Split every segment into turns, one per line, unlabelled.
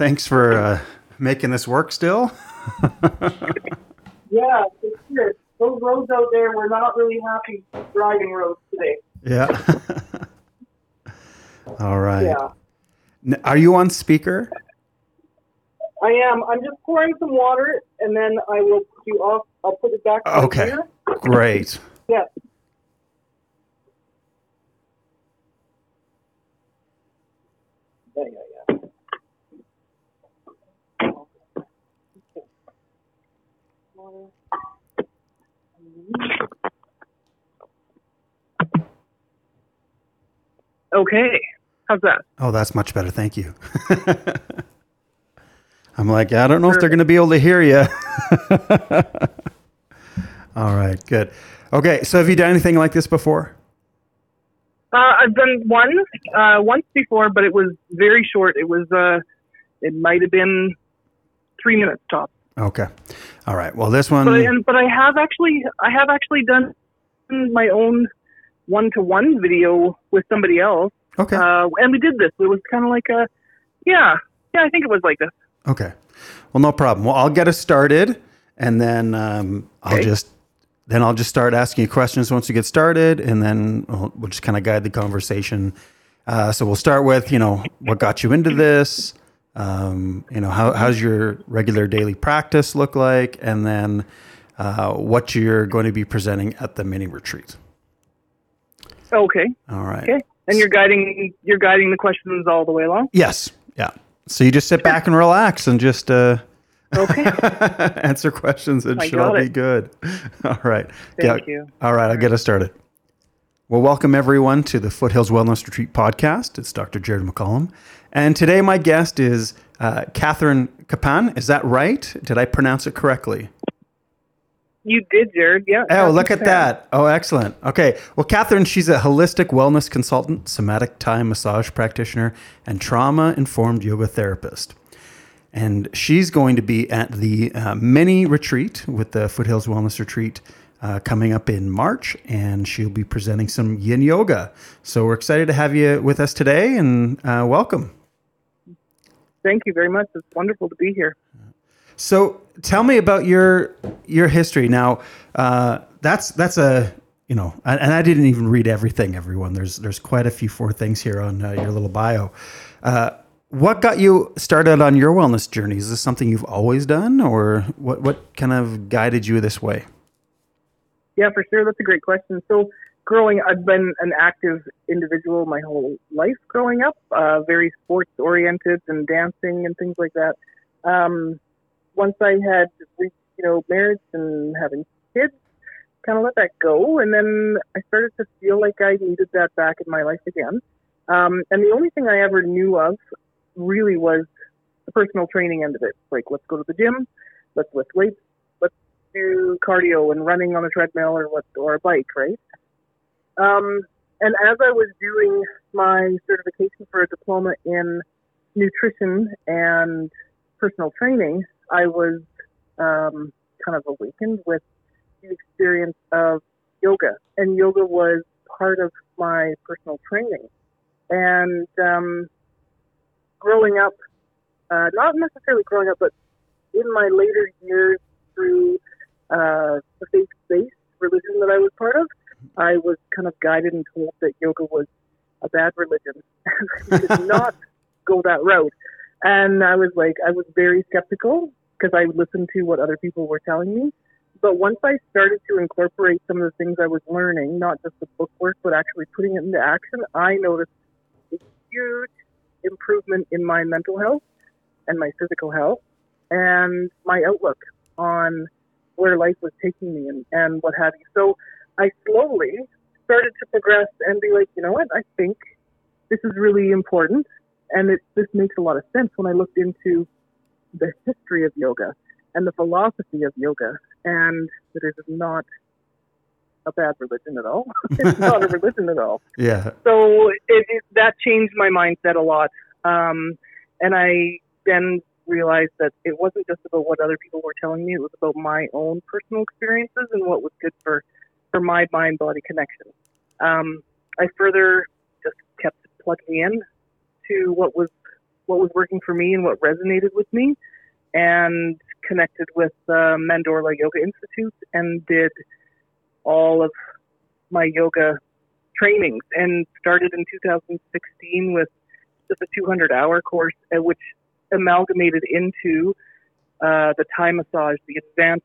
Thanks for uh, making this work still.
yeah, for sure. Those roads out there were not really happy driving roads today.
Yeah. All right.
Yeah.
Are you on speaker?
I am. I'm just pouring some water, and then I will put you off. I'll put it back.
Okay.
here.
Great.
Yeah. Yeah, yeah, Okay. How's that?
Oh, that's much better. Thank you. I'm like, I don't know if they're going to be able to hear you. All right, good. Okay, so have you done anything like this before?
Uh, I've done one uh, once before, but it was very short. It was uh, it might have been three minutes tops.
Okay. All right. Well, this one.
But I, and, but I have actually I have actually done my own one to one video with somebody else,
okay.
uh, and we did this. It was kind of like a yeah yeah I think it was like this.
Okay. Well, no problem. Well, I'll get us started, and then um, I'll
Okay.
just then I'll just start asking you questions once we get started, and then we'll, we'll just kind of guide the conversation. Uh, so we'll start with you know what got you into this. Um, you know how how's your regular daily practice look like, and then uh, what you're going to be presenting at the mini retreat.
Okay
All right.
okay, and you're guiding you're guiding the questions all the way along.
Yes. Yeah. So you just sit back and relax and just uh,
Okay,
answer questions.
And
shall be good. All right.
thank you.
All right. I'll get us started. Well, welcome everyone to the Foothills Wellness Retreat podcast. It's Dr. Jared McCollum. And today my guest is uh, Kathryn Kuppan. Is that right? Did I pronounce it correctly?
You did, Jared. Yeah.
Oh, look at that. Oh, excellent. Okay. Well, Kathryn, she's a holistic wellness consultant, somatic Thai massage practitioner, and trauma informed yoga therapist. And she's going to be at the uh, mini retreat with the Foothills Wellness Retreat uh, coming up in March, and she'll be presenting some yin yoga. So we're excited to have you with us today, and uh, welcome.
Thank you very much. It's wonderful to be here.
So tell me about your your history. Now, uh, that's that's a you know, and I didn't even read everything. Everyone, there's there's quite a few four things here on uh, your little bio. Uh, what got you started on your wellness journey? Is this something you've always done, or what what kind of guided you this way?
Yeah, for sure. That's a great question. So, growing, I've been an active individual my whole life growing up, uh, very sports oriented and dancing and things like that. Um, once I had reached, you know, marriage and having kids, kind of let that go. And then I started to feel like I needed that back in my life again. Um, and the only thing I ever knew of really was the personal training end of it. Like, let's go to the gym, let's lift weights, do cardio and running on a treadmill or what or a bike, right? Um, and as I was doing my certification for a diploma in nutrition and personal training, I was um, kind of awakened with the experience of yoga, and yoga was part of my personal training. And um, growing up, uh, not necessarily growing up, but in my later years through uh, the faith-based religion that I was part of, I was kind of guided and told that yoga was a bad religion. Did not go that route. And I was like, I was very skeptical because I listened to what other people were telling me. But once I started to incorporate some of the things I was learning, not just the book work, but actually putting it into action, I noticed a huge improvement in my mental health and my physical health and my outlook on where life was taking me and, and what have you. So I slowly started to progress and be like, you know what, I think this is really important. And it, this makes a lot of sense when I looked into the history of yoga and the philosophy of yoga and that it is not a bad religion at all. it's not a religion at all
Yeah.
so it, it that changed my mindset a lot um, and i then realized that it wasn't just about what other people were telling me it was about my own personal experiences and what was good for for my mind body connection. Um, i further just kept plugging in to what was what was working for me and what resonated with me, and connected with uh, Mandorla Yoga Institute and did all of my yoga trainings and started in 2016 with just a 200 hour course, uh, which amalgamated into uh, the Thai massage, the advanced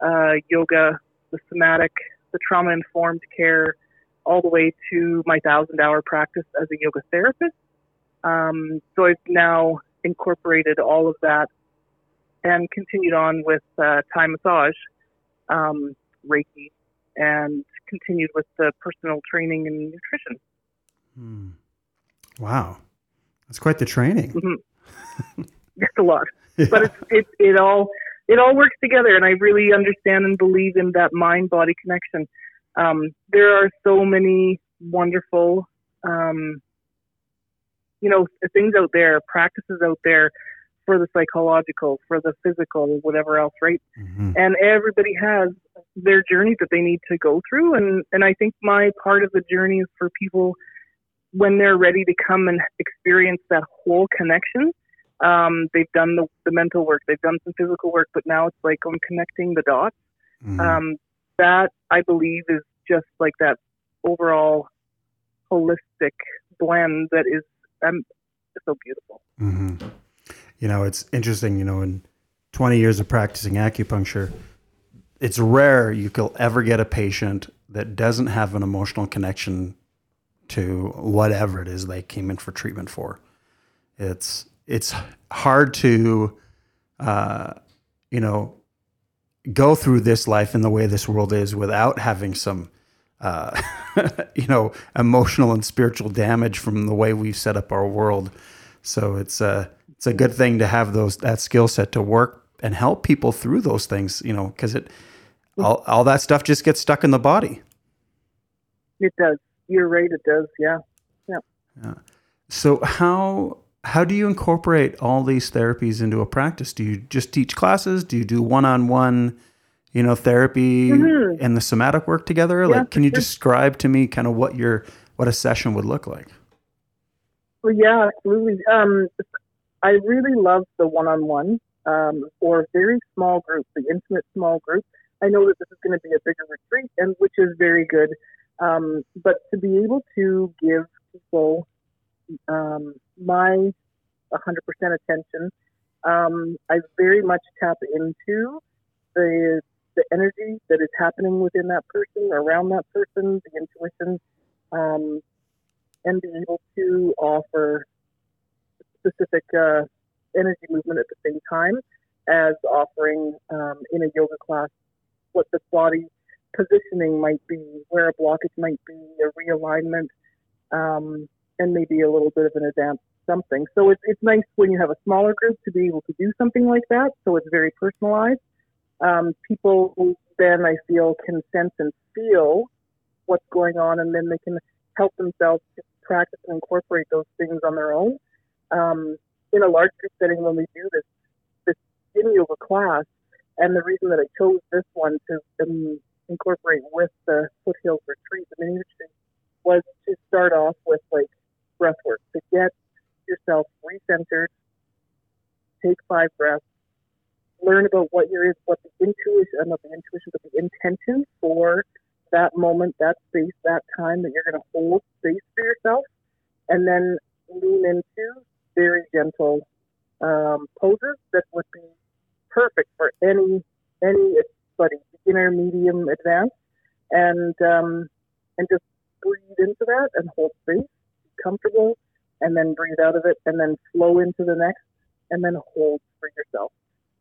uh, yoga, the somatic, the trauma informed care, all the way to my thousand hour practice as a yoga therapist. Um, so I've now incorporated all of that and continued on with uh, Thai massage, um, Reiki, and continued with the personal training and nutrition.
Hmm. Wow, that's quite the training.
Mm-hmm. it's a lot, yeah. but it's, it it all it all works together, and I really understand and believe in that mind body connection. Um, there are so many wonderful, um, you know, things out there, practices out there for the psychological, for the physical, whatever else, right? Mm-hmm. And everybody has their journey that they need to go through, and and I think my part of the journey is for people when they're ready to come and experience that whole connection. Um, they've done the, the mental work, they've done some physical work, but now it's like I'm connecting the dots. Mm-hmm. Um, that I believe is just like that overall holistic blend that is um, so beautiful.
Mm-hmm you know, it's interesting, you know, in 20 years of practicing acupuncture, it's rare you will ever get a patient that doesn't have an emotional connection to whatever it is they came in for treatment for. It's it's hard to, uh, you know, go through this life in the way this world is without having some, uh, you know, emotional and spiritual damage from the way we've set up our world. So it's uh, it's a good thing to have those that skill set to work and help people through those things, you know, because it all, all that stuff just gets stuck in the body.
It does. You're right. It does. Yeah.
Yeah. Yeah. So how how do you incorporate all these therapies into a practice? Do you just teach classes? Do you do one on one, you know, therapy mm-hmm. and the somatic work together? Yeah, like, can you sure. describe to me kind of what your what a session would look like?
Well, yeah, absolutely. Um, I really love the one-on-one um, or very small group, the intimate small group. I know that this is going to be a bigger retreat, and which is very good. Um, but to be able to give people um, my 100% attention, um, I very much tap into the the energy that is happening within that person, around that person, the intuition, um, and be able to offer specific uh, energy movement at the same time as offering um, in a yoga class what the body positioning might be, where a blockage might be, a realignment, um, and maybe a little bit of an advanced something. So it's, it's nice when you have a smaller group to be able to do something like that. So it's very personalized. Um, people then I feel can sense and feel what's going on, and then they can help themselves to practice and incorporate those things on their own um, in a large group setting when we do this this yin yoga class. And the reason that I chose this one to um, incorporate with the foothills retreat, the mini retreat, was to start off with like breath work to get yourself recentered, take five breaths, learn about what your is what the intuition, not the intuition, but the intention for that moment, that space, that time that you're going to hold space for yourself, and then lean into very gentle um, poses that would be perfect for any any anybody, beginner, medium, advanced, and um, and just breathe into that and hold space, comfortable, and then breathe out of it, and then flow into the next, and then hold for yourself.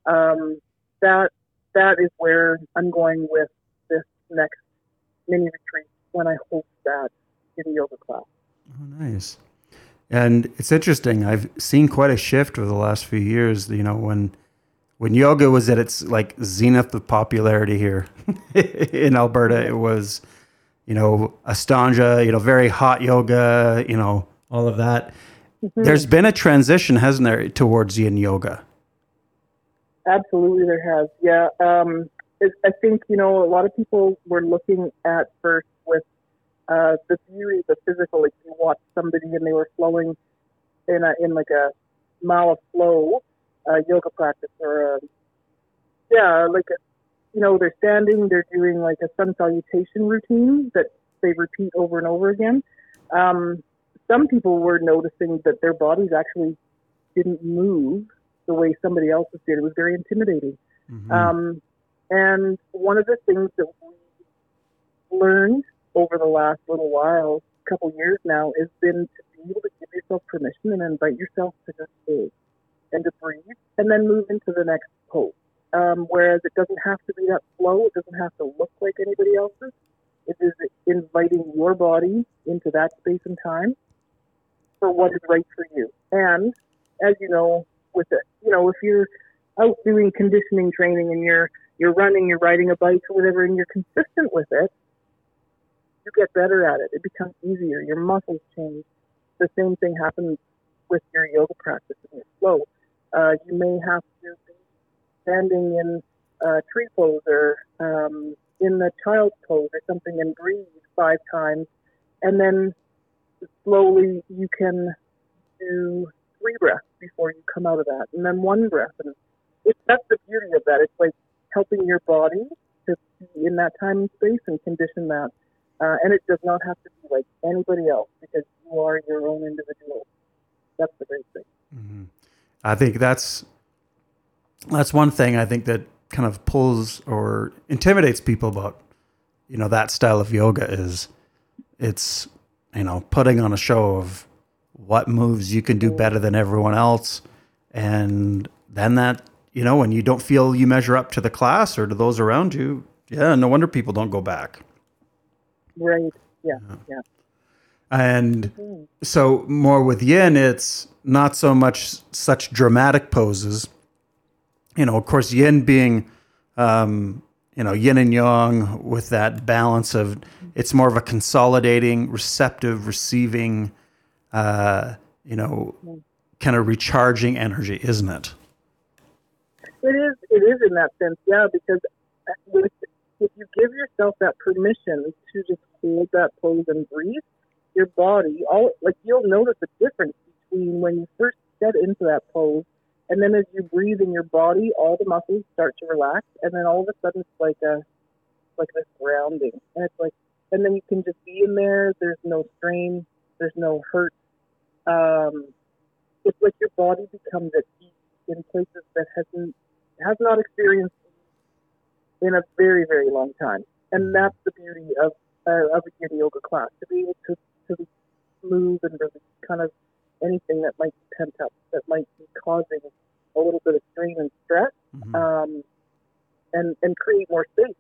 Um, that that is where I'm going with this next mini retreat when I host that yin yoga class.
Oh, nice. And it's interesting. I've seen quite a shift over the last few years. You know, when when yoga was at its like zenith of popularity here in Alberta, it was, you know, Ashtanga, you know, very hot yoga, you know, all of that. Mm-hmm. There's been a transition, hasn't there, towards yin yoga?
Absolutely, there has. Yeah, um, I think you know a lot of people were looking at first with uh, the beauty, the physical. Like you watch somebody and they were flowing in a in like a Mala flow uh, yoga practice or a, yeah, like a, you know they're standing, they're doing like a sun salutation routine that they repeat over and over again. Um, some people were noticing that their bodies actually didn't move the way somebody else's did. It was very intimidating. Mm-hmm. Um, and one of the things that we learned over the last little while, couple years now, has been to be able to give yourself permission and invite yourself to just stay and to breathe and then move into the next pose. Um, whereas it doesn't have to be that slow, it doesn't have to look like anybody else's. It is inviting your body into that space and time for what is right for you. And as you know, with it, you know, if you're out doing conditioning training and you're you're running, you're riding a bike or whatever, and you're consistent with it, you get better at it. It becomes easier. Your muscles change. The same thing happens with your yoga practice and your flow. Uh, you may have to be standing in uh, tree pose or um, in the child's pose or something and breathe five times, and then slowly you can do three breaths before you come out of that, and then one breath. And it's that's the beauty of that. It's like helping your body to be in that time and space and condition that. Uh, and it does not have to be like anybody else because you are your own individual. That's the great thing.
Mm-hmm. I think that's that's one thing I think that kind of pulls or intimidates people about you know that style of yoga is it's you know putting on a show of what moves you can do better than everyone else. And then that you know when you don't feel you measure up to the class or to those around you yeah no wonder people don't go back.
Right. Yeah yeah, yeah.
And mm-hmm. so more with yin it's not so much such dramatic poses you know of course yin being um, you know yin and yang with that balance of it's more of a consolidating receptive receiving uh, you know, kind of recharging energy, isn't it?
It is. It is in that sense, yeah. Because with, if you give yourself that permission to just hold that pose and breathe, your body, all like you'll notice a difference between when you first get into that pose, and then as you breathe in your body, all the muscles start to relax, and then all of a sudden it's like a like this grounding, and it's like, and then you can just be in there. There's no strain. There's no hurt um, it's like your body becomes at ease in places that hasn't has not experienced in a very very long time, and that's the beauty of uh, of a yin yoga class to be able to to move and release kind of anything that might be pent up that might be causing a little bit of strain and stress, mm-hmm. um, and and create more space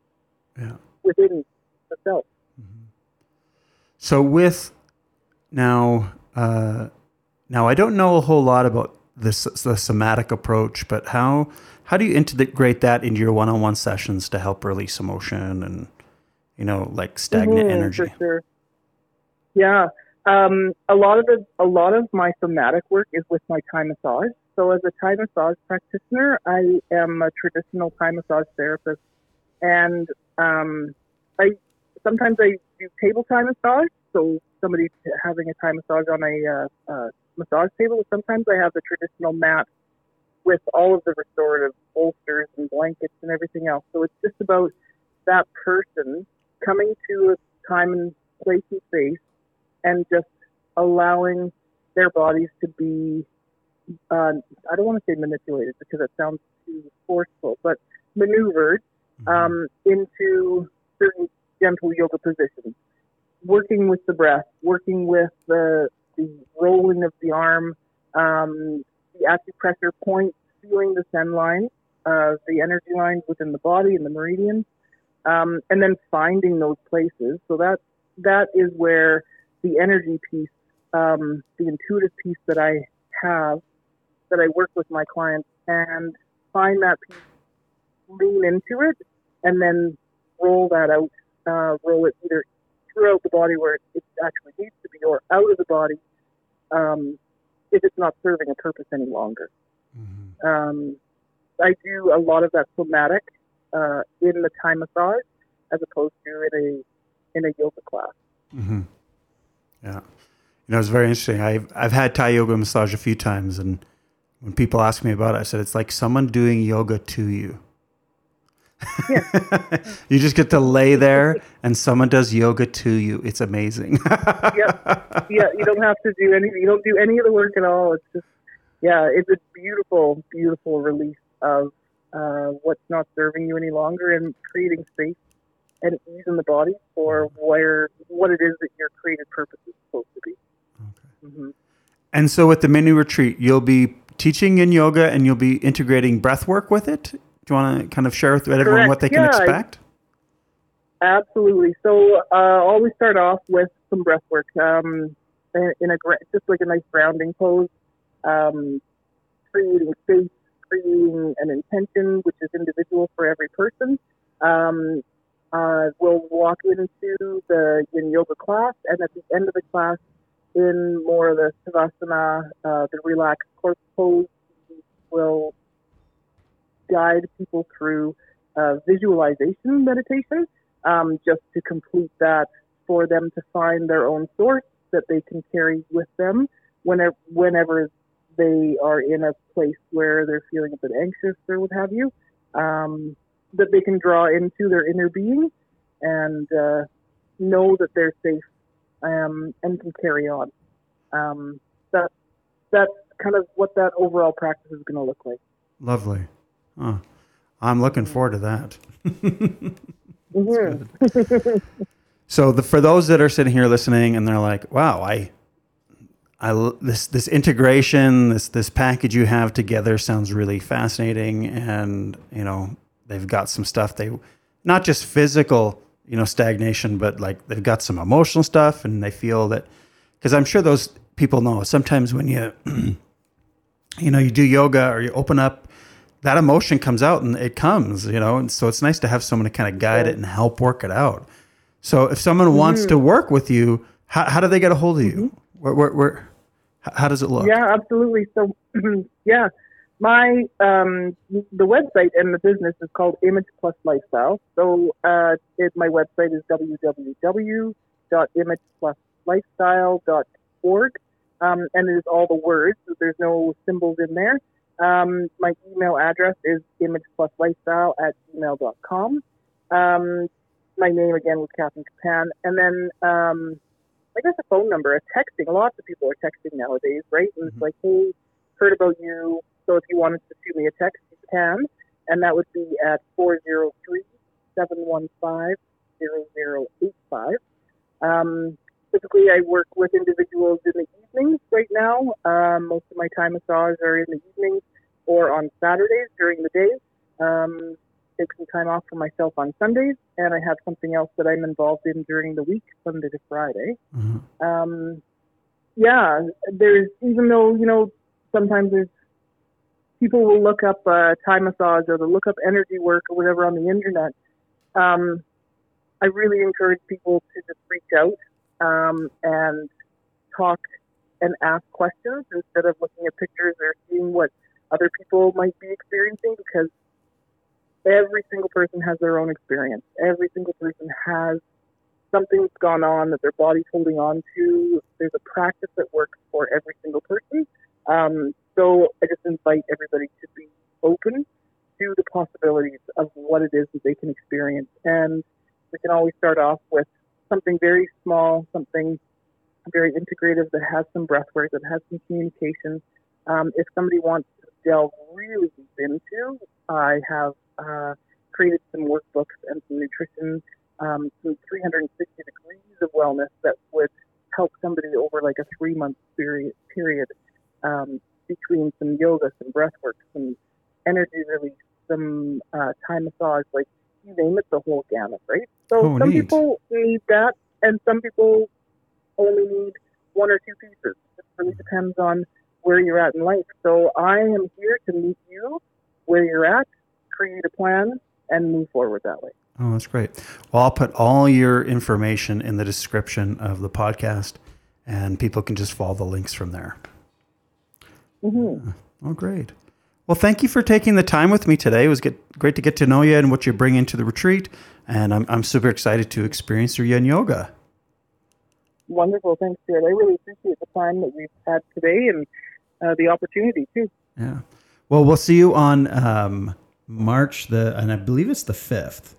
yeah.
within the self. Mm-hmm.
So with now uh, now, I don't know a whole lot about this the somatic approach, but how how do you integrate that into your one-on-one sessions to help release emotion and you know like stagnant mm-hmm, energy?
For sure. Yeah, um, a lot of the a lot of my somatic work is with my Thai massage. So as a Thai massage practitioner, I am a traditional Thai massage therapist, and um, I sometimes I do table Thai massage. So somebody having a Thai massage on a uh, uh, massage table. Sometimes I have the traditional mat with all of the restorative bolsters and blankets and everything else. So it's just about that person coming to a time and place and space and just allowing their bodies to be, uh, I don't want to say manipulated because that sounds too forceful, but maneuvered mm-hmm. um, into certain gentle yoga positions working with the breath, working with the, the rolling of the arm, um, the acupressure points, feeling the sen line, uh, the energy lines within the body and the meridians, um, and then finding those places. So that that is where the energy piece, um, the intuitive piece that I have, that I work with my clients and find that piece, lean into it, and then roll that out, uh, roll it either throughout the body where it actually needs to be or out of the body um, if it's not serving a purpose any longer. Mm-hmm. Um, I do a lot of that somatic uh, in the Thai massage as opposed to in a in a yoga class.
Mm-hmm. Yeah, you know it's very interesting. I've I've had Thai yoga massage a few times, and when people ask me about it, I said it's like someone doing yoga to you.
Yeah.
you just get to lay there and someone does yoga to you. It's amazing.
yep. Yeah, you don't have to do any. You don't do any of the work at all. It's just, yeah, it's a beautiful, beautiful release of uh, what's not serving you any longer and creating space and ease in the body for where what it is that your created purpose is supposed to be.
Okay. Mm-hmm. And so, with the mini retreat, you'll be teaching yin yoga and you'll be integrating breath work with it. Do you want to kind of share with everyone Correct. what they can expect?
Absolutely. So uh, I'll always start off with some breath work um, in a just like a nice grounding pose, um, creating space, creating an intention which is individual for every person. Um, uh, we'll walk into the yin yoga class, and at the end of the class, in more of the savasana, uh, the relaxed corpse pose, we'll guide people through uh, visualization meditation, um, just to complete that for them to find their own source that they can carry with them whenever whenever they are in a place where they're feeling a bit anxious or what have you. Um, that they can draw into their inner being and uh, know that they're safe um, and can carry on. Um, that that's kind of what that overall practice is going to look like.
Lovely. Oh, I'm looking forward to that. mm-hmm. so, the, for those that are sitting here listening and they're like, "Wow, I, I this this integration, this this package you have together sounds really fascinating," and you know, they've got some stuff they, not just physical, you know, stagnation, but like they've got some emotional stuff, and they feel that because I'm sure those people know sometimes when you, you know, you do yoga or you open up that emotion comes out and it comes, you know, and so it's nice to have someone to kind of guide it and help work it out. So if someone mm-hmm. wants to work with you, how, how do they get a hold of you? Mm-hmm. Where, where, where, how does it look?
Yeah, absolutely. So, yeah, my um, the website and the business is called Image Plus Lifestyle. So, uh, it, my website is www.imagepluslifestyle.org, um, and it is all the words. So there's no symbols in there. Um, my email address is imagepluslifestyle at gmail.com. Um, my name again was Kathryn Kuppan. And then um, I guess a phone number, a texting. Lots of people are texting nowadays, right? And mm-hmm. it's like, hey, heard about you. So if you wanted to shoot me a text, you can. And that would be at 403 715 0085. Um, typically, I work with individuals in the evenings right now. Um, most of my Thai massage are in the evenings or on Saturdays during the day. Um, take some time off for myself on Sundays, and I have something else that I'm involved in during the week, Sunday to Friday. Mm-hmm. Um, yeah, there's even though you know sometimes there's people will look up uh, Thai massage or they'll look up energy work or whatever on the internet. Um, I really encourage people to just reach out um, and talk and ask questions instead of looking at pictures or seeing what other people might be experiencing because every single person has their own experience. Every single person has something that's gone on that their body's holding on to. There's a practice that works for every single person. Um, so I just invite everybody to be open to the possibilities of what it is that they can experience. And we can always start off with something very small, something very integrative that has some breathwork, that has some communication. Um, if somebody wants to delve really deep into. I have uh, created some workbooks and some nutrition, um, some 360 degrees of wellness that would help somebody over like a three month period, period um, between some yoga, some breath work, some energy release, some uh, Thai massage, like you name it, the whole gamut, right? So oh, some neat. people need that, and some people only need one or two pieces. It really depends on where you're at in life. So I am here to meet you where you're at, create a plan, and move forward that way.
Oh, that's great. Well, I'll put all your information in the description of the podcast, and people can just follow the links from there. Mm-hmm. Oh, great. Well, thank you for taking the time with me today. It was get, great to get to know you and what you bring into the retreat. And I'm, I'm super excited to experience your yin yoga.
Wonderful. Thanks, Jared. I really appreciate the time that we've had today and uh, the opportunity too.
Yeah. Well, we'll see you on um, March the, and I believe it's the fifth.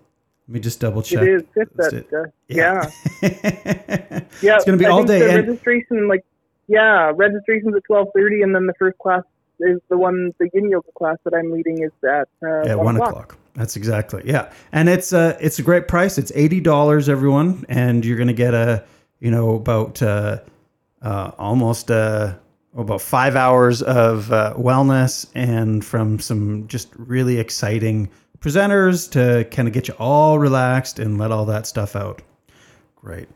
Let me just double check.
It is fifth.
Is
That,
it-
uh, yeah.
yeah.
Yeah,
It's gonna be
I
all day,
The
and-
registration, like, yeah, registration's at twelve thirty, and then the first class is the one, the yin yoga class that I'm leading is at uh,
At one o'clock. That's exactly yeah, and it's uh it's a great price. It's eighty dollars, everyone, and you're gonna get a you know about uh, uh almost uh about five hours of uh, wellness and from some just really exciting presenters to kind of get you all relaxed and let all that stuff out. Great.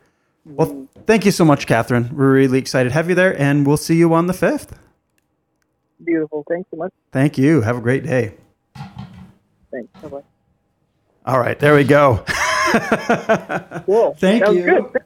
Well, thank you so much, Kathryn. We're really excited to have you there, and we'll see you on the fifth.
Beautiful. Thanks so much.
Thank you. Have a great day.
Thanks. Bye bye.
All right, there we go.
Cool.
Thank you.
Good.